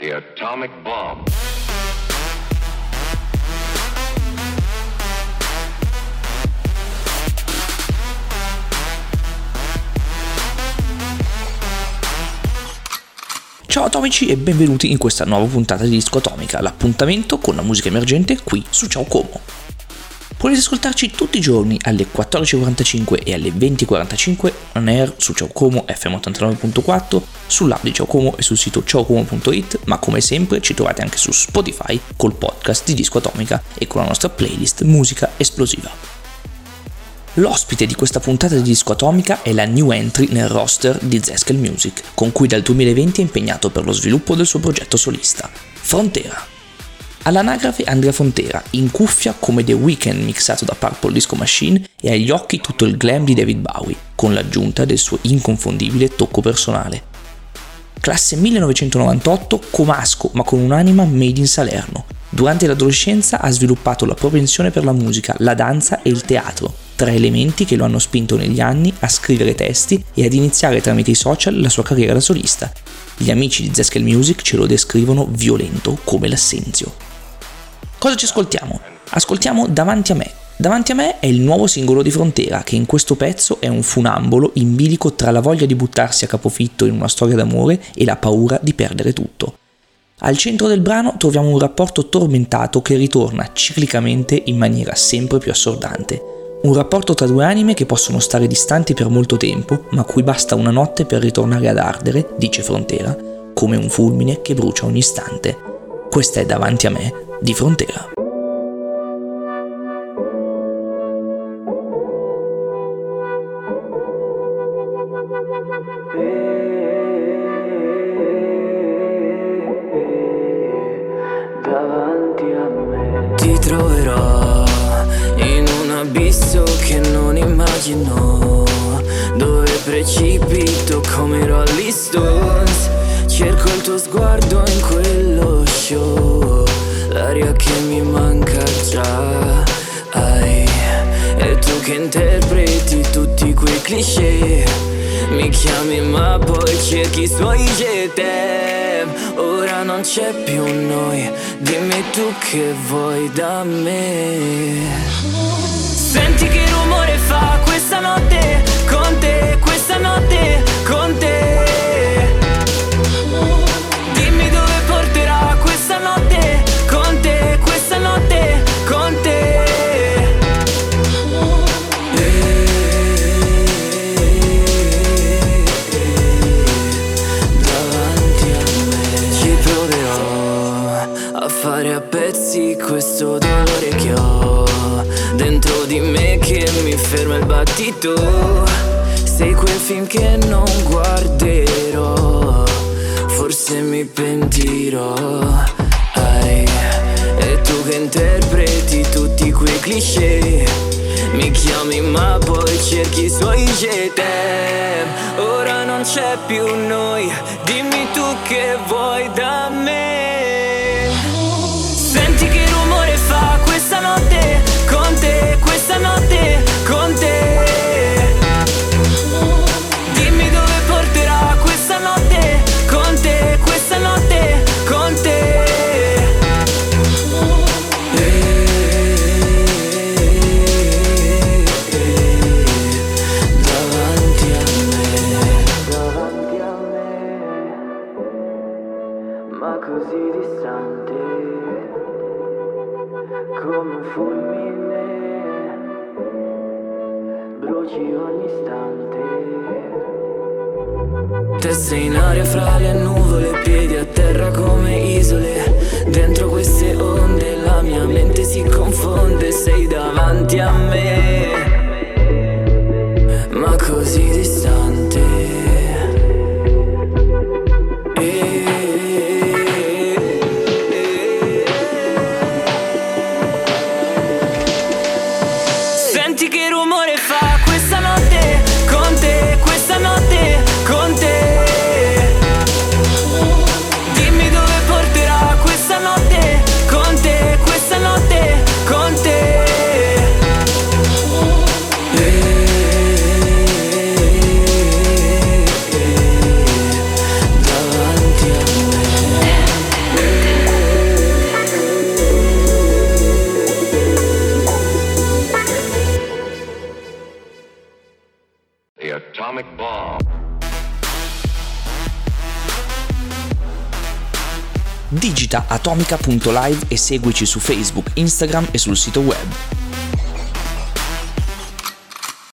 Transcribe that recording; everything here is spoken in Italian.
The atomic bomb. Ciao atomici e benvenuti in questa nuova puntata di Disco Atomica, l'appuntamento con la musica emergente qui su Ciao Como. Potete ascoltarci tutti i giorni alle 14.45 e alle 20.45 on air su Ciao Como FM 89.4, sull'app di Ciao Como e sul sito ciaocomo.it, ma come sempre ci trovate anche su Spotify col podcast di Disco Atomica e con la nostra playlist Musica Esplosiva. L'ospite di questa puntata di Disco Atomica è la new entry nel roster di Zeskel Music, con cui dal 2020 è impegnato per lo sviluppo del suo progetto solista, Frontera. All'anagrafe Andrea Frontera, in cuffia come The Weeknd mixato da Purple Disco Machine e agli occhi tutto il glam di David Bowie, con l'aggiunta del suo inconfondibile tocco personale. Classe 1998, comasco ma con un'anima made in Salerno. Durante l'adolescenza ha sviluppato la propensione per la musica, la danza e il teatro, tre elementi che lo hanno spinto negli anni a scrivere testi e ad iniziare tramite i social la sua carriera da solista. Gli amici di Zeskel Music ce lo descrivono violento come l'assenzio. Cosa ci ascoltiamo? Ascoltiamo Davanti a me. Davanti a me è il nuovo singolo di Frontera, che in questo pezzo è un funambolo in bilico tra la voglia di buttarsi a capofitto in una storia d'amore e la paura di perdere tutto. Al centro del brano troviamo un rapporto tormentato che ritorna ciclicamente in maniera sempre più assordante. Un rapporto tra due anime che possono stare distanti per molto tempo, ma cui basta una notte per ritornare ad ardere, dice Frontera, come un fulmine che brucia ogni istante. Questa è davanti a me di frontera. davanti a me. Ti troverò in un abisso che non immagino Dove precipito come Rolling Stones. Cerco il tuo sguardo in quello show L'aria che mi manca già. Ai, E tu che interpreti tutti quei cliché. Mi chiami ma poi cerchi i suoi jetem Ora non c'è più noi Dimmi tu che vuoi da me. Senti che rumore fa questa notte Con te, questa notte a pezzi questo dolore che ho Dentro di me che mi ferma il battito. Sei quel film che non guarderò Forse mi pentirò. Ai, E tu che interpreti tutti quei cliché Mi chiami ma poi cerchi i suoi jetem Ora non c'è più noi Dimmi tu che vuoi da me Come un fulmine Bruci ogni istante Testa in aria fra le nuvole, piedi a terra come isole. Dentro queste onde la mia mente si confonde, sei davanti a me, ma così distante. Atomic bomb. Digita atomica.live e seguici su Facebook, Instagram e sul sito web.